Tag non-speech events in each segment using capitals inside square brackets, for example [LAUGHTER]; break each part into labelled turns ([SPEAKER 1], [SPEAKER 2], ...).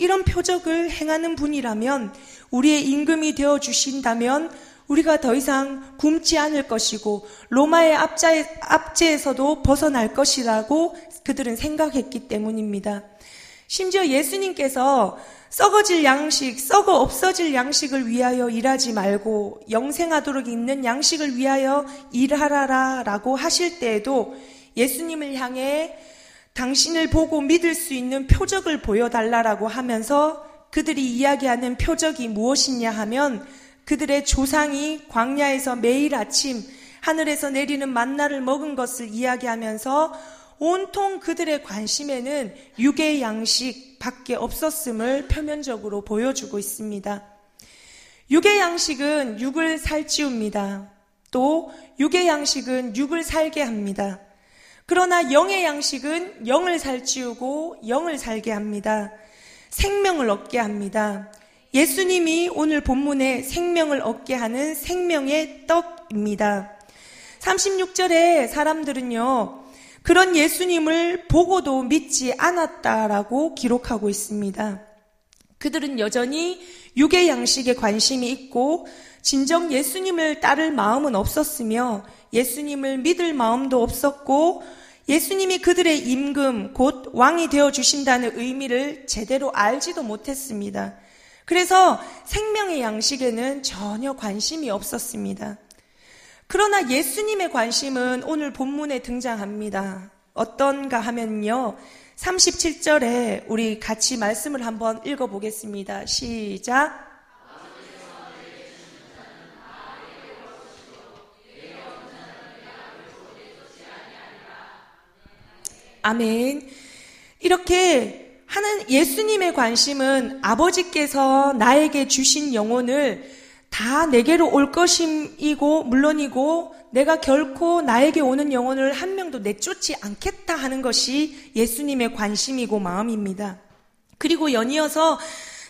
[SPEAKER 1] 이런 표적을 행하는 분이라면 우리의 임금이 되어 주신다면 우리가 더 이상 굶지 않을 것이고 로마의 압자에, 압제에서도 벗어날 것이라고 그들은 생각했기 때문입니다. 심지어 예수님께서 썩어질 양식, 썩어 없어질 양식을 위하여 일하지 말고 영생하도록 있는 양식을 위하여 일하라라 라고 하실 때에도 예수님을 향해 당신을 보고 믿을 수 있는 표적을 보여달라라고 하면서 그들이 이야기하는 표적이 무엇이냐 하면 그들의 조상이 광야에서 매일 아침 하늘에서 내리는 만나를 먹은 것을 이야기하면서 온통 그들의 관심에는 육의 양식 밖에 없었음을 표면적으로 보여주고 있습니다. 육의 양식은 육을 살찌웁니다. 또 육의 양식은 육을 살게 합니다. 그러나 영의 양식은 영을 살찌우고 영을 살게 합니다. 생명을 얻게 합니다. 예수님이 오늘 본문에 생명을 얻게 하는 생명의 떡입니다. 36절에 사람들은요, 그런 예수님을 보고도 믿지 않았다라고 기록하고 있습니다. 그들은 여전히 육의 양식에 관심이 있고, 진정 예수님을 따를 마음은 없었으며, 예수님을 믿을 마음도 없었고, 예수님이 그들의 임금, 곧 왕이 되어 주신다는 의미를 제대로 알지도 못했습니다. 그래서 생명의 양식에는 전혀 관심이 없었습니다. 그러나 예수님의 관심은 오늘 본문에 등장합니다. 어떤가 하면요. 37절에 우리 같이 말씀을 한번 읽어보겠습니다. 시작. 아멘. 이렇게 하는 예수님의 관심은 아버지께서 나에게 주신 영혼을 다 내게로 올 것임이고 물론이고 내가 결코 나에게 오는 영혼을 한 명도 내쫓지 않겠다 하는 것이 예수님의 관심이고 마음입니다. 그리고 연이어서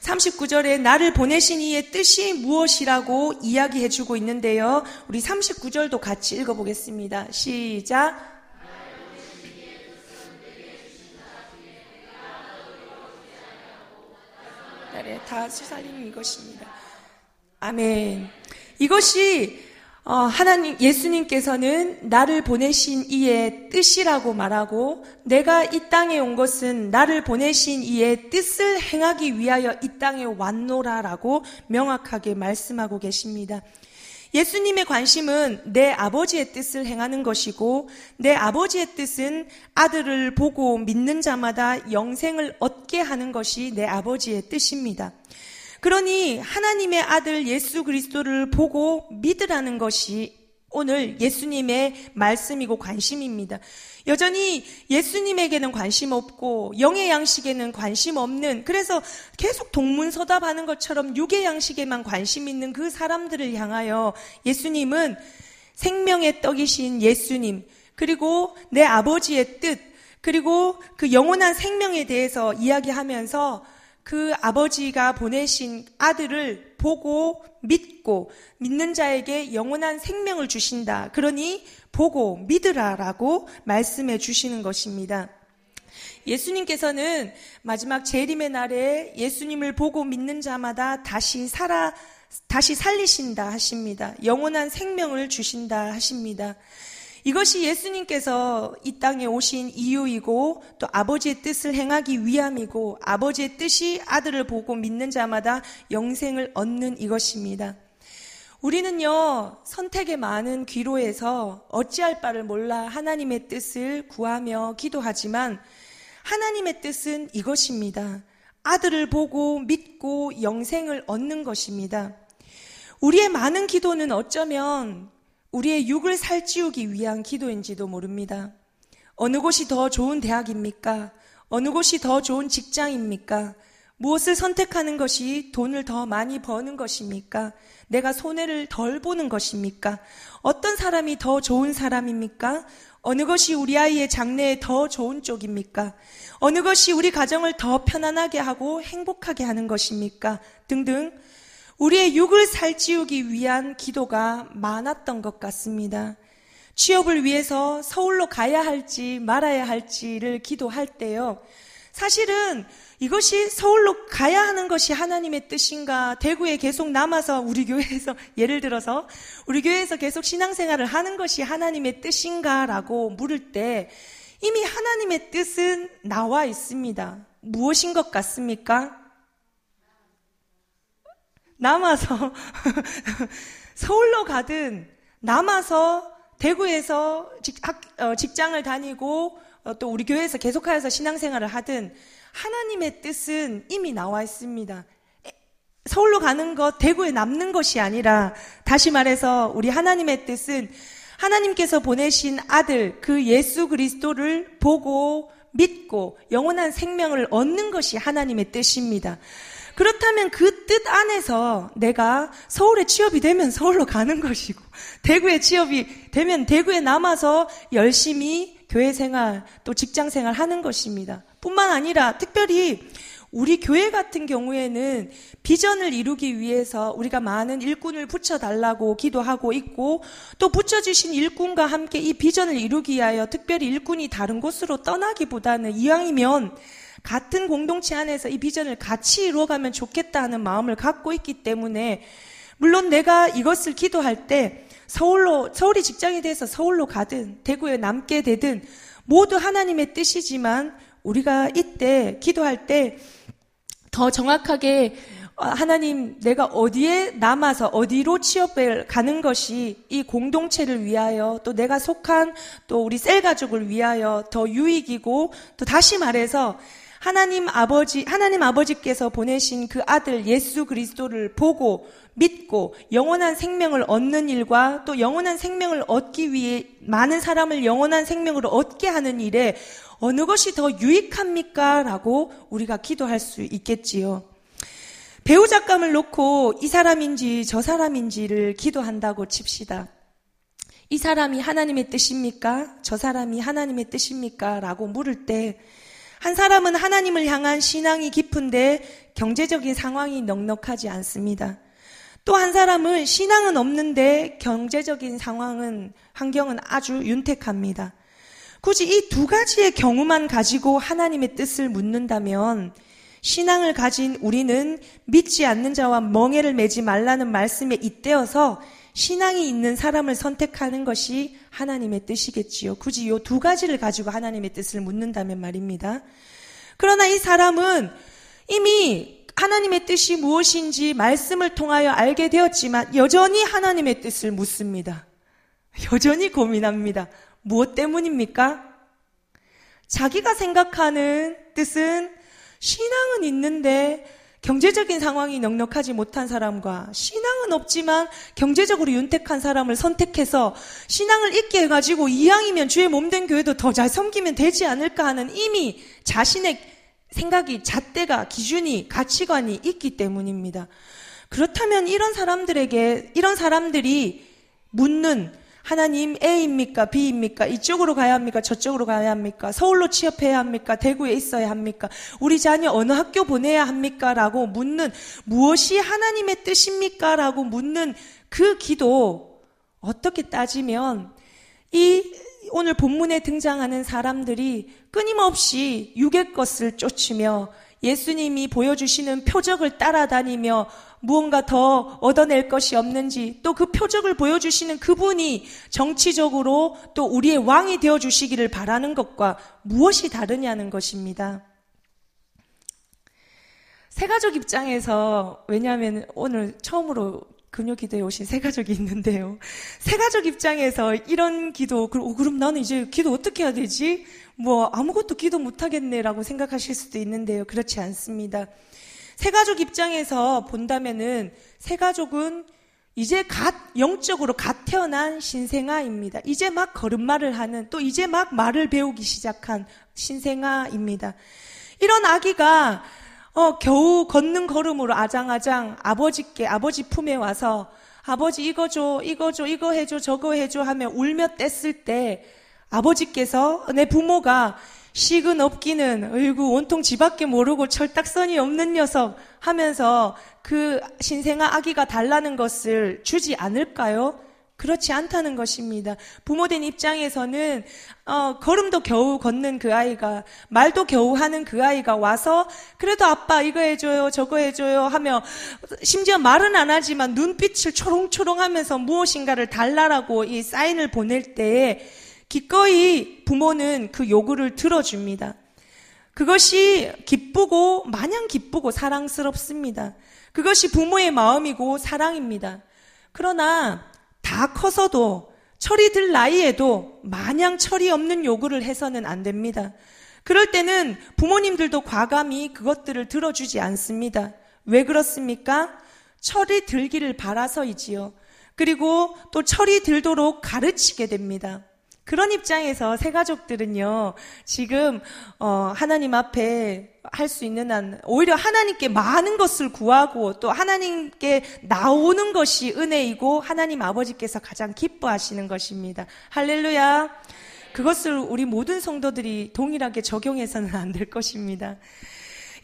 [SPEAKER 1] 39절에 나를 보내신 이의 뜻이 무엇이라고 이야기해 주고 있는데요. 우리 39절도 같이 읽어보겠습니다. 시작. 다 살리는 이것입니다. 아멘. 이것이 어, 하나님 예수님께서는 나를 보내신 이의 뜻이라고 말하고 내가 이 땅에 온 것은 나를 보내신 이의 뜻을 행하기 위하여 이 땅에 왔노라라고 명확하게 말씀하고 계십니다. 예수님의 관심은 내 아버지의 뜻을 행하는 것이고 내 아버지의 뜻은 아들을 보고 믿는 자마다 영생을 얻게 하는 것이 내 아버지의 뜻입니다. 그러니 하나님의 아들 예수 그리스도를 보고 믿으라는 것이 오늘 예수님의 말씀이고 관심입니다. 여전히 예수님에게는 관심 없고 영의 양식에는 관심 없는 그래서 계속 동문서답하는 것처럼 육의 양식에만 관심 있는 그 사람들을 향하여 예수님은 생명의 떡이신 예수님 그리고 내 아버지의 뜻 그리고 그 영원한 생명에 대해서 이야기하면서 그 아버지가 보내신 아들을 보고 믿고 믿는 자에게 영원한 생명을 주신다. 그러니 보고 믿으라라고 말씀해 주시는 것입니다. 예수님께서는 마지막 재림의 날에 예수님을 보고 믿는 자마다 다시 살아 다시 살리신다 하십니다. 영원한 생명을 주신다 하십니다. 이것이 예수님께서 이 땅에 오신 이유이고 또 아버지의 뜻을 행하기 위함이고 아버지의 뜻이 아들을 보고 믿는 자마다 영생을 얻는 이것입니다. 우리는요, 선택의 많은 귀로에서 어찌할 바를 몰라 하나님의 뜻을 구하며 기도하지만 하나님의 뜻은 이것입니다. 아들을 보고 믿고 영생을 얻는 것입니다. 우리의 많은 기도는 어쩌면 우리의 육을 살찌우기 위한 기도인지도 모릅니다. 어느 곳이 더 좋은 대학입니까? 어느 곳이 더 좋은 직장입니까? 무엇을 선택하는 것이 돈을 더 많이 버는 것입니까? 내가 손해를 덜 보는 것입니까? 어떤 사람이 더 좋은 사람입니까? 어느 것이 우리 아이의 장래에 더 좋은 쪽입니까? 어느 것이 우리 가정을 더 편안하게 하고 행복하게 하는 것입니까? 등등 우리의 육을 살찌우기 위한 기도가 많았던 것 같습니다. 취업을 위해서 서울로 가야 할지 말아야 할지를 기도할 때요. 사실은 이것이 서울로 가야 하는 것이 하나님의 뜻인가? 대구에 계속 남아서 우리 교회에서 [LAUGHS] 예를 들어서 우리 교회에서 계속 신앙생활을 하는 것이 하나님의 뜻인가라고 물을 때 이미 하나님의 뜻은 나와 있습니다. 무엇인 것 같습니까? 남아서 [LAUGHS] 서울로 가든 남아서 대구에서 직, 학, 어, 직장을 다니고 어, 또 우리 교회에서 계속하여서 신앙생활을 하든 하나님의 뜻은 이미 나와 있습니다. 서울로 가는 것, 대구에 남는 것이 아니라 다시 말해서 우리 하나님의 뜻은 하나님께서 보내신 아들 그 예수 그리스도를 보고 믿고 영원한 생명을 얻는 것이 하나님의 뜻입니다. 그렇다면 그 뜻 안에서 내가 서울에 취업이 되면 서울로 가는 것이고, 대구에 취업이 되면 대구에 남아서 열심히 교회 생활, 또 직장 생활 하는 것입니다. 뿐만 아니라 특별히 우리 교회 같은 경우에는 비전을 이루기 위해서 우리가 많은 일꾼을 붙여달라고 기도하고 있고 또 붙여주신 일꾼과 함께 이 비전을 이루기 위하여 특별히 일꾼이 다른 곳으로 떠나기보다는 이왕이면 같은 공동체 안에서 이 비전을 같이 이루어가면 좋겠다 하는 마음을 갖고 있기 때문에 물론 내가 이것을 기도할 때 서울로, 서울이 직장이 돼서 서울로 가든 대구에 남게 되든 모두 하나님의 뜻이지만 우리가 이때 기도할 때 더 정확하게 어, 하나님 내가 어디에 남아서 어디로 취업을 가는 것이 이 공동체를 위하여 또 내가 속한 또 우리 셀 가족을 위하여 더 유익이고 또 다시 말해서 하나님 아버지 하나님 아버지께서 보내신 그 아들 예수 그리스도를 보고 믿고 영원한 생명을 얻는 일과 또 영원한 생명을 얻기 위해 많은 사람을 영원한 생명으로 얻게 하는 일에 어느 것이 더 유익합니까? 라고 우리가 기도할 수 있겠지요. 배우 작감을 놓고 이 사람인지 저 사람인지를 기도한다고 칩시다. 이 사람이 하나님의 뜻입니까? 저 사람이 하나님의 뜻입니까? 라고 물을 때, 한 사람은 하나님을 향한 신앙이 깊은데 경제적인 상황이 넉넉하지 않습니다. 또 한 사람은 신앙은 없는데 경제적인 상황은, 환경은 아주 윤택합니다. 굳이 이 두 가지의 경우만 가지고 하나님의 뜻을 묻는다면 신앙을 가진 우리는 믿지 않는 자와 멍해를 매지 말라는 말씀에 잇대어서 신앙이 있는 사람을 선택하는 것이 하나님의 뜻이겠지요. 굳이 이 두 가지를 가지고 하나님의 뜻을 묻는다면 말입니다. 그러나 이 사람은 이미 하나님의 뜻이 무엇인지 말씀을 통하여 알게 되었지만 여전히 하나님의 뜻을 묻습니다. 여전히 고민합니다. 무엇 때문입니까? 자기가 생각하는 뜻은 신앙은 있는데 경제적인 상황이 넉넉하지 못한 사람과 신앙 은 없지만 경제적으로 윤택한 사람을 선택해서 신앙을 있게 해가지고 이왕이면 주의 몸된 교회도 더 잘 섬기면 되지 않을까 하는 이미 자신의 생각이 잣대가 기준이 가치관이 있기 때문입니다. 그렇다면 이런 사람들에게 이런 사람들이 묻는 하나님 A입니까? B입니까? 이쪽으로 가야 합니까? 저쪽으로 가야 합니까? 서울로 취업해야 합니까? 대구에 있어야 합니까? 우리 자녀 어느 학교 보내야 합니까? 라고 묻는 무엇이 하나님의 뜻입니까? 라고 묻는 그 기도 어떻게 따지면 이 오늘 본문에 등장하는 사람들이 끊임없이 육의 것을 쫓으며 예수님이 보여주시는 표적을 따라다니며 무언가 더 얻어낼 것이 없는지 또 그 표적을 보여주시는 그분이 정치적으로 또 우리의 왕이 되어 주시기를 바라는 것과 무엇이 다르냐는 것입니다. 새가족 입장에서 왜냐하면 오늘 처음으로 근요 기도에 오신 새가족이 있는데요. 새가족 입장에서 이런 기도, 그럼 나는 이제 기도 어떻게 해야 되지? 뭐 아무것도 기도 못하겠네라고 생각하실 수도 있는데요. 그렇지 않습니다. 새가족 입장에서 본다면은 새가족은 이제 갓 영적으로 갓 태어난 신생아입니다. 이제 막 걸음마를 하는 또 이제 막 말을 배우기 시작한 신생아입니다. 이런 아기가 어, 겨우 걷는 걸음으로 아장아장 아버지께 아버지 품에 와서 아버지 이거 줘 이거 줘 이거 해줘 저거 해줘 하며 울며 뗐을 때 아버지께서 내 부모가 식은 없기는 어이구 온통 지밖에 모르고 철딱선이 없는 녀석 하면서 그 신생아 아기가 달라는 것을 주지 않을까요? 그렇지 않다는 것입니다. 부모된 입장에서는 어, 걸음도 겨우 걷는 그 아이가 말도 겨우 하는 그 아이가 와서 그래도 아빠 이거 해줘요 저거 해줘요 하며 심지어 말은 안 하지만 눈빛을 초롱초롱하면서 무엇인가를 달라라고 이 사인을 보낼 때에 기꺼이 부모는 그 요구를 들어줍니다. 그것이 기쁘고 마냥 기쁘고 사랑스럽습니다. 그것이 부모의 마음이고 사랑입니다. 그러나 다 커서도 철이 들 나이에도 마냥 철이 없는 요구를 해서는 안 됩니다. 그럴 때는 부모님들도 과감히 그것들을 들어주지 않습니다. 왜 그렇습니까? 철이 들기를 바라서이지요. 그리고 또 철이 들도록 가르치게 됩니다. 그런 입장에서 새 가족들은요, 지금, 어, 하나님 앞에 할 수 있는 한, 오히려 하나님께 많은 것을 구하고 또 하나님께 나오는 것이 은혜이고 하나님 아버지께서 가장 기뻐하시는 것입니다. 할렐루야. 그것을 우리 모든 성도들이 동일하게 적용해서는 안 될 것입니다.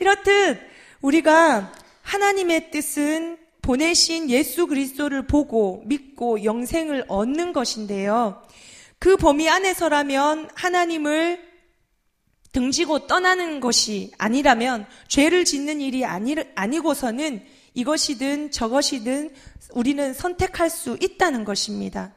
[SPEAKER 1] 이렇듯 우리가 하나님의 뜻은 보내신 예수 그리스도를 보고 믿고 영생을 얻는 것인데요. 그 범위 안에서라면 하나님을 등지고 떠나는 것이 아니라면 죄를 짓는 일이 아니, 아니고서는 이것이든 저것이든 우리는 선택할 수 있다는 것입니다.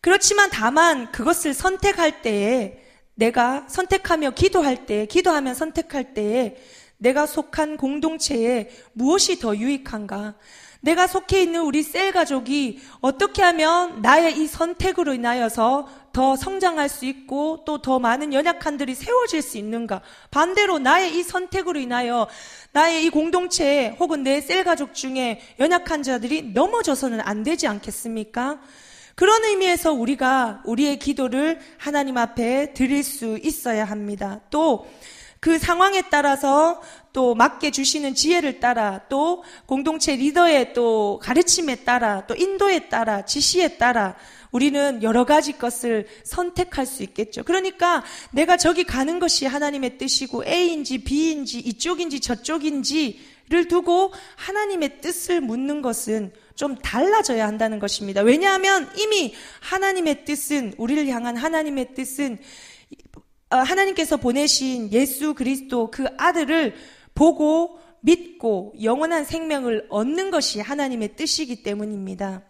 [SPEAKER 1] 그렇지만 다만 그것을 선택할 때에 내가 선택하며 기도할 때, 기도하며 선택할 때에 내가 속한 공동체에 무엇이 더 유익한가? 내가 속해 있는 우리 셀 가족이 어떻게 하면 나의 이 선택으로 인하여서 더 성장할 수 있고 또 더 많은 연약한들이 세워질 수 있는가? 반대로 나의 이 선택으로 인하여 나의 이 공동체 혹은 내 셀 가족 중에 연약한 자들이 넘어져서는 안 되지 않겠습니까? 그런 의미에서 우리가 우리의 기도를 하나님 앞에 드릴 수 있어야 합니다. 또 그 상황에 따라서 또 맡게 주시는 지혜를 따라 또 공동체 리더의 또 가르침에 따라 또 인도에 따라 지시에 따라 우리는 여러 가지 것을 선택할 수 있겠죠. 그러니까 내가 저기 가는 것이 하나님의 뜻이고 A인지 B인지 이쪽인지 저쪽인지를 두고 하나님의 뜻을 묻는 것은 좀 달라져야 한다는 것입니다. 왜냐하면 이미 하나님의 뜻은 우리를 향한 하나님의 뜻은 어, 하나님께서 보내신 예수 그리스도 그 아들을 보고 믿고 영원한 생명을 얻는 것이 하나님의 뜻이기 때문입니다.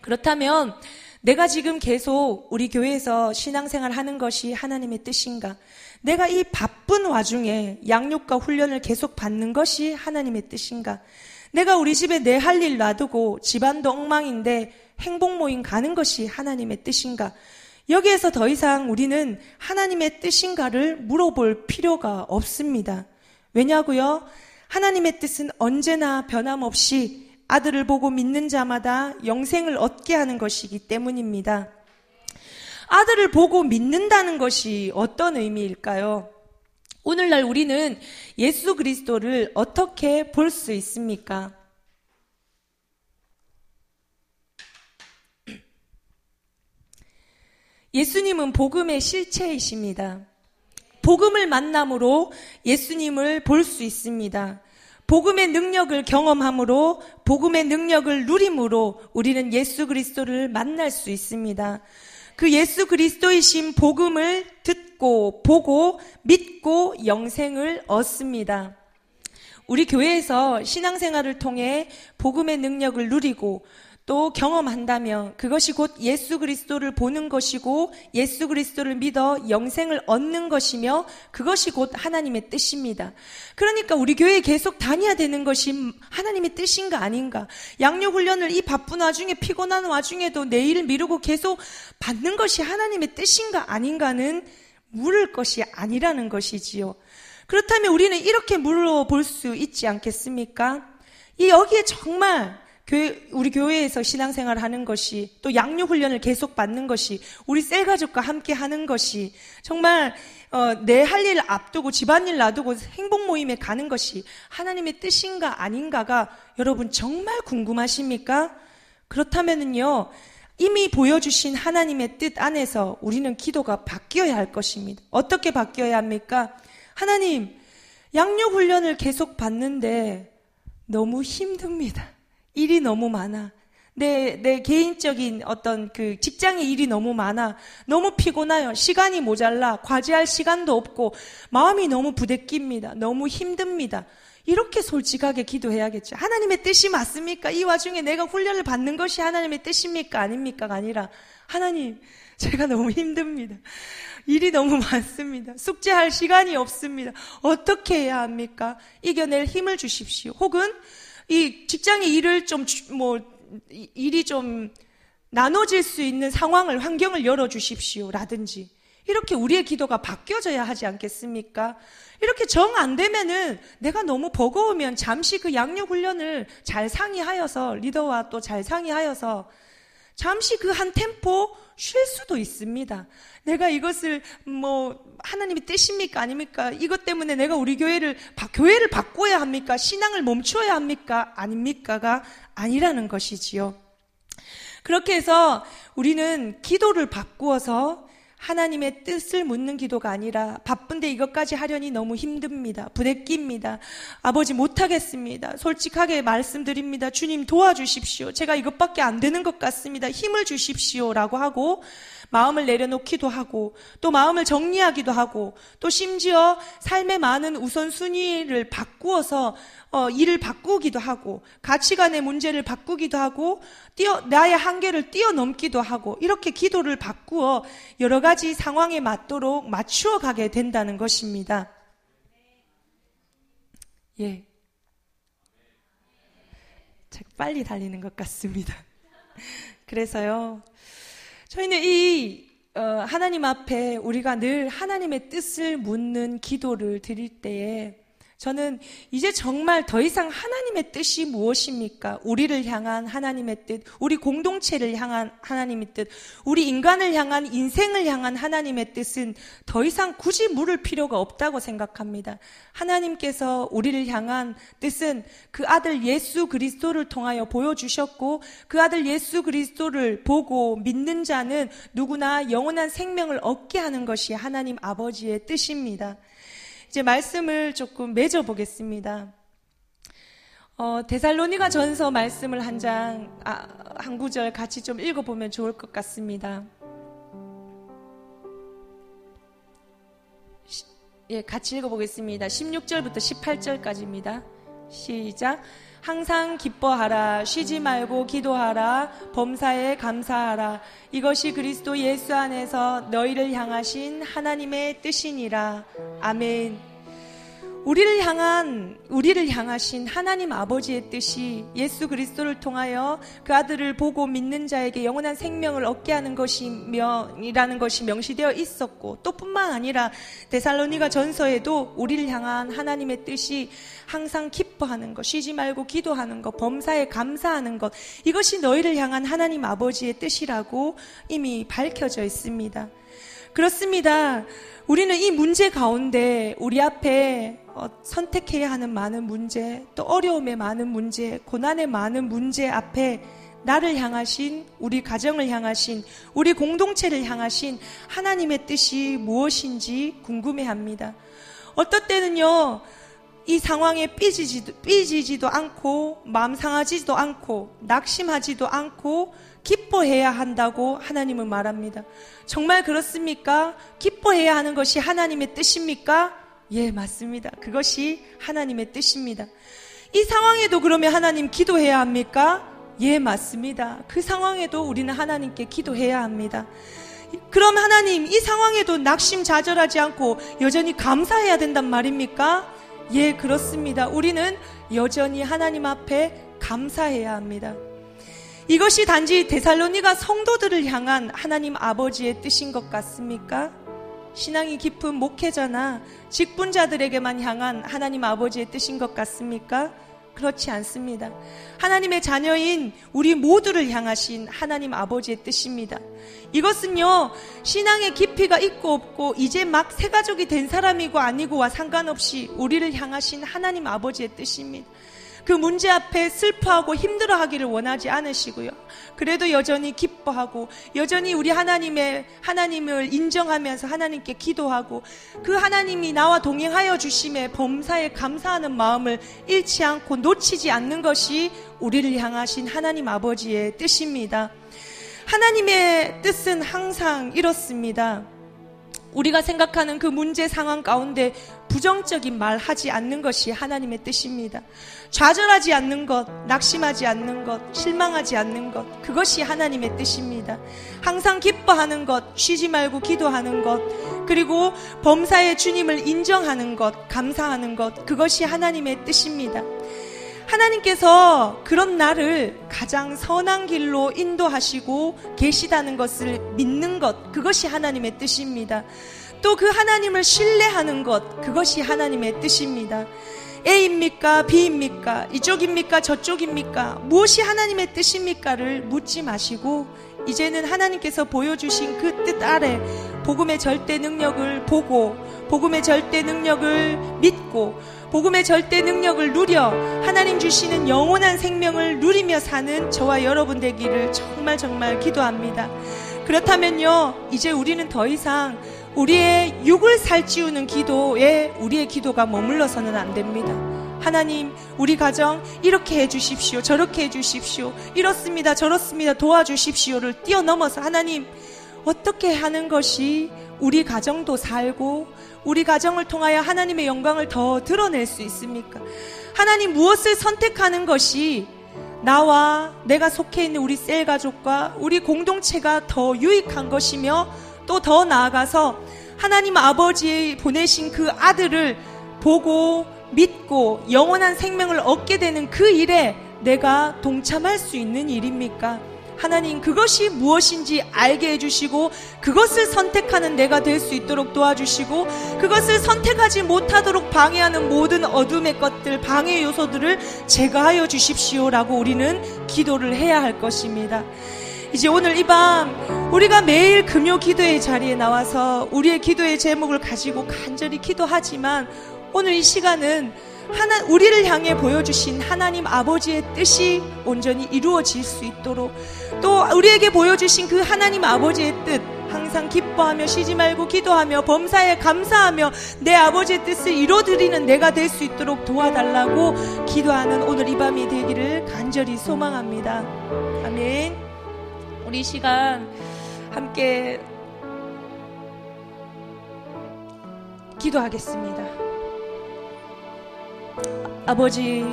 [SPEAKER 1] 그렇다면 내가 지금 계속 우리 교회에서 신앙생활 하는 것이 하나님의 뜻인가? 내가 이 바쁜 와중에 양육과 훈련을 계속 받는 것이 하나님의 뜻인가? 내가 우리 집에 내 할 일 놔두고 집안도 엉망인데 행복 모임 가는 것이 하나님의 뜻인가? 여기에서 더 이상 우리는 하나님의 뜻인가를 물어볼 필요가 없습니다. 왜냐고요? 하나님의 뜻은 언제나 변함없이 아들을 보고 믿는 자마다 영생을 얻게 하는 것이기 때문입니다. 아들을 보고 믿는다는 것이 어떤 의미일까요? 오늘날 우리는 예수 그리스도를 어떻게 볼 수 있습니까? 예수님은 복음의 실체이십니다. 복음을 만남으로 예수님을 볼 수 있습니다. 복음의 능력을 경험함으로 복음의 능력을 누림으로 우리는 예수 그리스도를 만날 수 있습니다. 그 예수 그리스도이신 복음을 듣고 보고 믿고 영생을 얻습니다. 우리 교회에서 신앙생활을 통해 복음의 능력을 누리고 또 경험한다면 그것이 곧 예수 그리스도를 보는 것이고 예수 그리스도를 믿어 영생을 얻는 것이며 그것이 곧 하나님의 뜻입니다. 그러니까 우리 교회에 계속 다녀야 되는 것이 하나님의 뜻인가 아닌가. 양육 훈련을 이 바쁜 와중에 피곤한 와중에도 내일 미루고 계속 받는 것이 하나님의 뜻인가 아닌가는 물을 것이 아니라는 것이지요. 그렇다면 우리는 이렇게 물어볼 수 있지 않겠습니까? 이 여기에 정말 교회, 우리 교회에서 신앙생활을 하는 것이 또 양육 훈련을 계속 받는 것이 우리 셀 가족과 함께 하는 것이 정말 어, 내 할 일 앞두고 집안일 놔두고 행복 모임에 가는 것이 하나님의 뜻인가 아닌가가 여러분 정말 궁금하십니까? 그렇다면은요. 이미 보여주신 하나님의 뜻 안에서 우리는 기도가 바뀌어야 할 것입니다. 어떻게 바뀌어야 합니까? 하나님, 양육 훈련을 계속 받는데 너무 힘듭니다. 일이 너무 많아. 내, 내 개인적인 어떤 그 직장의 일이 너무 많아. 너무 피곤해요. 시간이 모자라. 과제할 시간도 없고, 마음이 너무 부대낍니다. 너무 힘듭니다. 이렇게 솔직하게 기도해야겠죠. 하나님의 뜻이 맞습니까? 이 와중에 내가 훈련을 받는 것이 하나님의 뜻입니까? 아닙니까가 아니라, 하나님, 제가 너무 힘듭니다. 일이 너무 [LAUGHS] 많습니다. 숙제할 시간이 없습니다. 어떻게 해야 합니까? 이겨낼 힘을 주십시오. 혹은 이 직장의 일을 좀, 뭐, 일이 좀 나눠질 수 있는 상황을, 환경을 열어주십시오. 라든지. 이렇게 우리의 기도가 바뀌어져야 하지 않겠습니까? 이렇게 정 안 되면은 내가 너무 버거우면 잠시 그 양육 훈련을 잘 상의하여서 리더와 또 잘 상의하여서 잠시 그 한 템포 쉴 수도 있습니다. 내가 이것을 뭐 하나님의 뜻입니까 아닙니까? 이것 때문에 내가 우리 교회를 교회를 바꿔야 합니까? 신앙을 멈춰야 합니까? 아닙니까가 아니라는 것이지요. 그렇게 해서 우리는 기도를 바꾸어서 하나님의 뜻을 묻는 기도가 아니라 바쁜데 이것까지 하려니 너무 힘듭니다. 부대끼입니다. 아버지 못하겠습니다. 솔직하게 말씀드립니다. 주님 도와주십시오. 제가 이것밖에 안 되는 것 같습니다. 힘을 주십시오. 라고 하고 마음을 내려놓기도 하고 또 마음을 정리하기도 하고 또 심지어 삶의 많은 우선순위를 바꾸어서 어, 일을 바꾸기도 하고 가치관의 문제를 바꾸기도 하고 뛰어 나의 한계를 뛰어넘기도 하고 이렇게 기도를 바꾸어 여러 가지 상황에 맞도록 맞추어 가게 된다는 것입니다. 예. 빨리 달리는 것 같습니다. [LAUGHS] 그래서요. 저희는 이 어, 하나님 앞에 우리가 늘 하나님의 뜻을 묻는 기도를 드릴 때에 저는 이제 정말 더 이상 하나님의 뜻이 무엇입니까? 우리를 향한 하나님의 뜻, 우리 공동체를 향한 하나님의 뜻, 우리 인간을 향한 인생을 향한 하나님의 뜻은 더 이상 굳이 물을 필요가 없다고 생각합니다. 하나님께서 우리를 향한 뜻은 그 아들 예수 그리스도를 통하여 보여주셨고 그 아들 예수 그리스도를 보고 믿는 자는 누구나 영원한 생명을 얻게 하는 것이 하나님 아버지의 뜻입니다. 이제 말씀을 조금 맺어 보겠습니다. 어, 데살로니가 전서 말씀을 한 장, 아, 한 구절 같이 좀 읽어보면 좋을 것 같습니다. 시, 예, 같이 읽어보겠습니다. 16절부터 18절까지입니다. 시작. 항상 기뻐하라. 쉬지 말고 기도하라. 범사에 감사하라. 이것이 그리스도 예수 안에서 너희를 향하신 하나님의 뜻이니라. 아멘. 우리를 향한 우리를 향하신 하나님 아버지의 뜻이 예수 그리스도를 통하여 그 아들을 보고 믿는 자에게 영원한 생명을 얻게 하는 것이며이라는 것이 명시되어 있었고 또 뿐만 아니라 데살로니가 전서에도 우리를 향한 하나님의 뜻이 항상 기뻐하는 것, 쉬지 말고 기도하는 것, 범사에 감사하는 것 이것이 너희를 향한 하나님 아버지의 뜻이라고 이미 밝혀져 있습니다. 그렇습니다. 우리는 이 문제 가운데 우리 앞에 어, 선택해야 하는 많은 문제, 또 어려움의 많은 문제, 고난의 많은 문제 앞에 나를 향하신, 우리 가정을 향하신, 우리 공동체를 향하신 하나님의 뜻이 무엇인지 궁금해 합니다. 어떨 때는요, 이 상황에 삐지지도, 삐지지도 않고, 마음 상하지도 않고, 낙심하지도 않고, 기뻐해야 한다고 하나님은 말합니다. 정말 그렇습니까? 기뻐해야 하는 것이 하나님의 뜻입니까? 예, 맞습니다. 그것이 하나님의 뜻입니다. 이 상황에도 그러면 하나님 기도해야 합니까? 예, 맞습니다. 그 상황에도 우리는 하나님께 기도해야 합니다. 그럼 하나님, 이 상황에도 낙심 좌절하지 않고 여전히 감사해야 된단 말입니까? 예, 그렇습니다. 우리는 여전히 하나님 앞에 감사해야 합니다. 이것이 단지 데살로니가 성도들을 향한 하나님 아버지의 뜻인 것 같습니까? 신앙이 깊은 목회자나 직분자들에게만 향한 하나님 아버지의 뜻인 것 같습니까? 그렇지 않습니다. 하나님의 자녀인 우리 모두를 향하신 하나님 아버지의 뜻입니다. 이것은요, 신앙의 깊이가 있고 없고, 이제 막 새가족이 된 사람이고 아니고와 상관없이 우리를 향하신 하나님 아버지의 뜻입니다. 그 문제 앞에 슬퍼하고 힘들어하기를 원하지 않으시고요. 그래도 여전히 기뻐하고 여전히 우리 하나님의 하나님을 인정하면서 하나님께 기도하고 그 하나님이 나와 동행하여 주심에 범사에 감사하는 마음을 잃지 않고 놓치지 않는 것이 우리를 향하신 하나님 아버지의 뜻입니다. 하나님의 뜻은 항상 이렇습니다. 우리가 생각하는 그 문제 상황 가운데 부정적인 말 하지 않는 것이 하나님의 뜻입니다. 좌절하지 않는 것, 낙심하지 않는 것, 실망하지 않는 것, 그것이 하나님의 뜻입니다. 항상 기뻐하는 것, 쉬지 말고 기도하는 것, 그리고 범사의 주님을 인정하는 것, 감사하는 것, 그것이 하나님의 뜻입니다. 하나님께서 그런 나를 가장 선한 길로 인도하시고 계시다는 것을 믿는 것, 그것이 하나님의 뜻입니다. 또 그 하나님을 신뢰하는 것, 그것이 하나님의 뜻입니다. A입니까? B입니까? 이쪽입니까? 저쪽입니까? 무엇이 하나님의 뜻입니까를 묻지 마시고, 이제는 하나님께서 보여주신 그 뜻 아래 복음의 절대 능력을 보고, 복음의 절대 능력을 믿고, 복음의 절대 능력을 누려 하나님 주시는 영원한 생명을 누리며 사는 저와 여러분 되기를 정말 정말 기도합니다. 그렇다면요, 이제 우리는 더 이상 우리의 육을 살찌우는 기도에 우리의 기도가 머물러서는 안 됩니다. 하나님, 우리 가정 이렇게 해 주십시오. 저렇게 해 주십시오. 이렇습니다. 저렇습니다. 도와주십시오를 뛰어넘어서 하나님, 어떻게 하는 것이 우리 가정도 살고 우리 가정을 통하여 하나님의 영광을 더 드러낼 수 있습니까? 하나님 무엇을 선택하는 것이 나와 내가 속해 있는 우리 셀 가족과 우리 공동체가 더 유익한 것이며 또 더 나아가서 하나님 아버지 보내신 그 아들을 보고 믿고 영원한 생명을 얻게 되는 그 일에 내가 동참할 수 있는 일입니까? 하나님 그것이 무엇인지 알게 해주시고 그것을 선택하는 내가 될 수 있도록 도와주시고 그것을 선택하지 못하도록 방해하는 모든 어둠의 것들 방해 요소들을 제거하여 주십시오라고 우리는 기도를 해야 할 것입니다. 이제 오늘 이 밤 우리가 매일 금요 기도의 자리에 나와서 우리의 기도의 제목을 가지고 간절히 기도하지만 오늘 이 시간은 하나, 우리를 향해 보여주신 하나님 아버지의 뜻이 온전히 이루어질 수 있도록 또 우리에게 보여주신 그 하나님 아버지의 뜻 항상 기뻐하며 쉬지 말고 기도하며 범사에 감사하며 내 아버지의 뜻을 이뤄드리는 내가 될 수 있도록 도와달라고 기도하는 오늘 이 밤이 되기를 간절히 소망합니다. 아멘. 우리 시간 함께 기도하겠습니다. 아버지,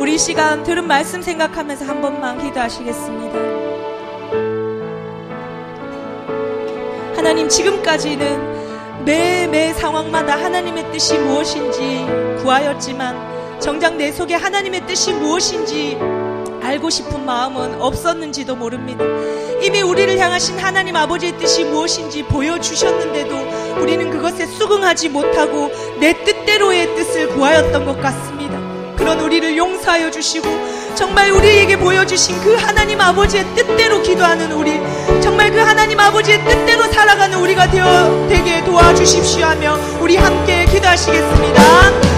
[SPEAKER 1] 우리 시간 들은 말씀 생각하면서 한 번만 기도하시겠습니다. 하나님, 지금까지는 매, 매 상황마다 하나님의 뜻이 무엇인지 구하였지만, 정작 내 속에 하나님의 뜻이 무엇인지 알고 싶은 마음은 없었는지도 모릅니다. 이미 우리를 향하신 하나님 아버지의 뜻이 무엇인지 보여주셨는데도 우리는 그것에 수긍하지 못하고 내 뜻대로의 뜻을 구하였던 것 같습니다. 그런 우리를 용서하여 주시고 정말 우리에게 보여주신 그 하나님 아버지의 뜻대로 기도하는 우리 정말 그 하나님 아버지의 뜻대로 살아가는 우리가 되어 되게 도와주십시오 하며 우리 함께 기도하시겠습니다.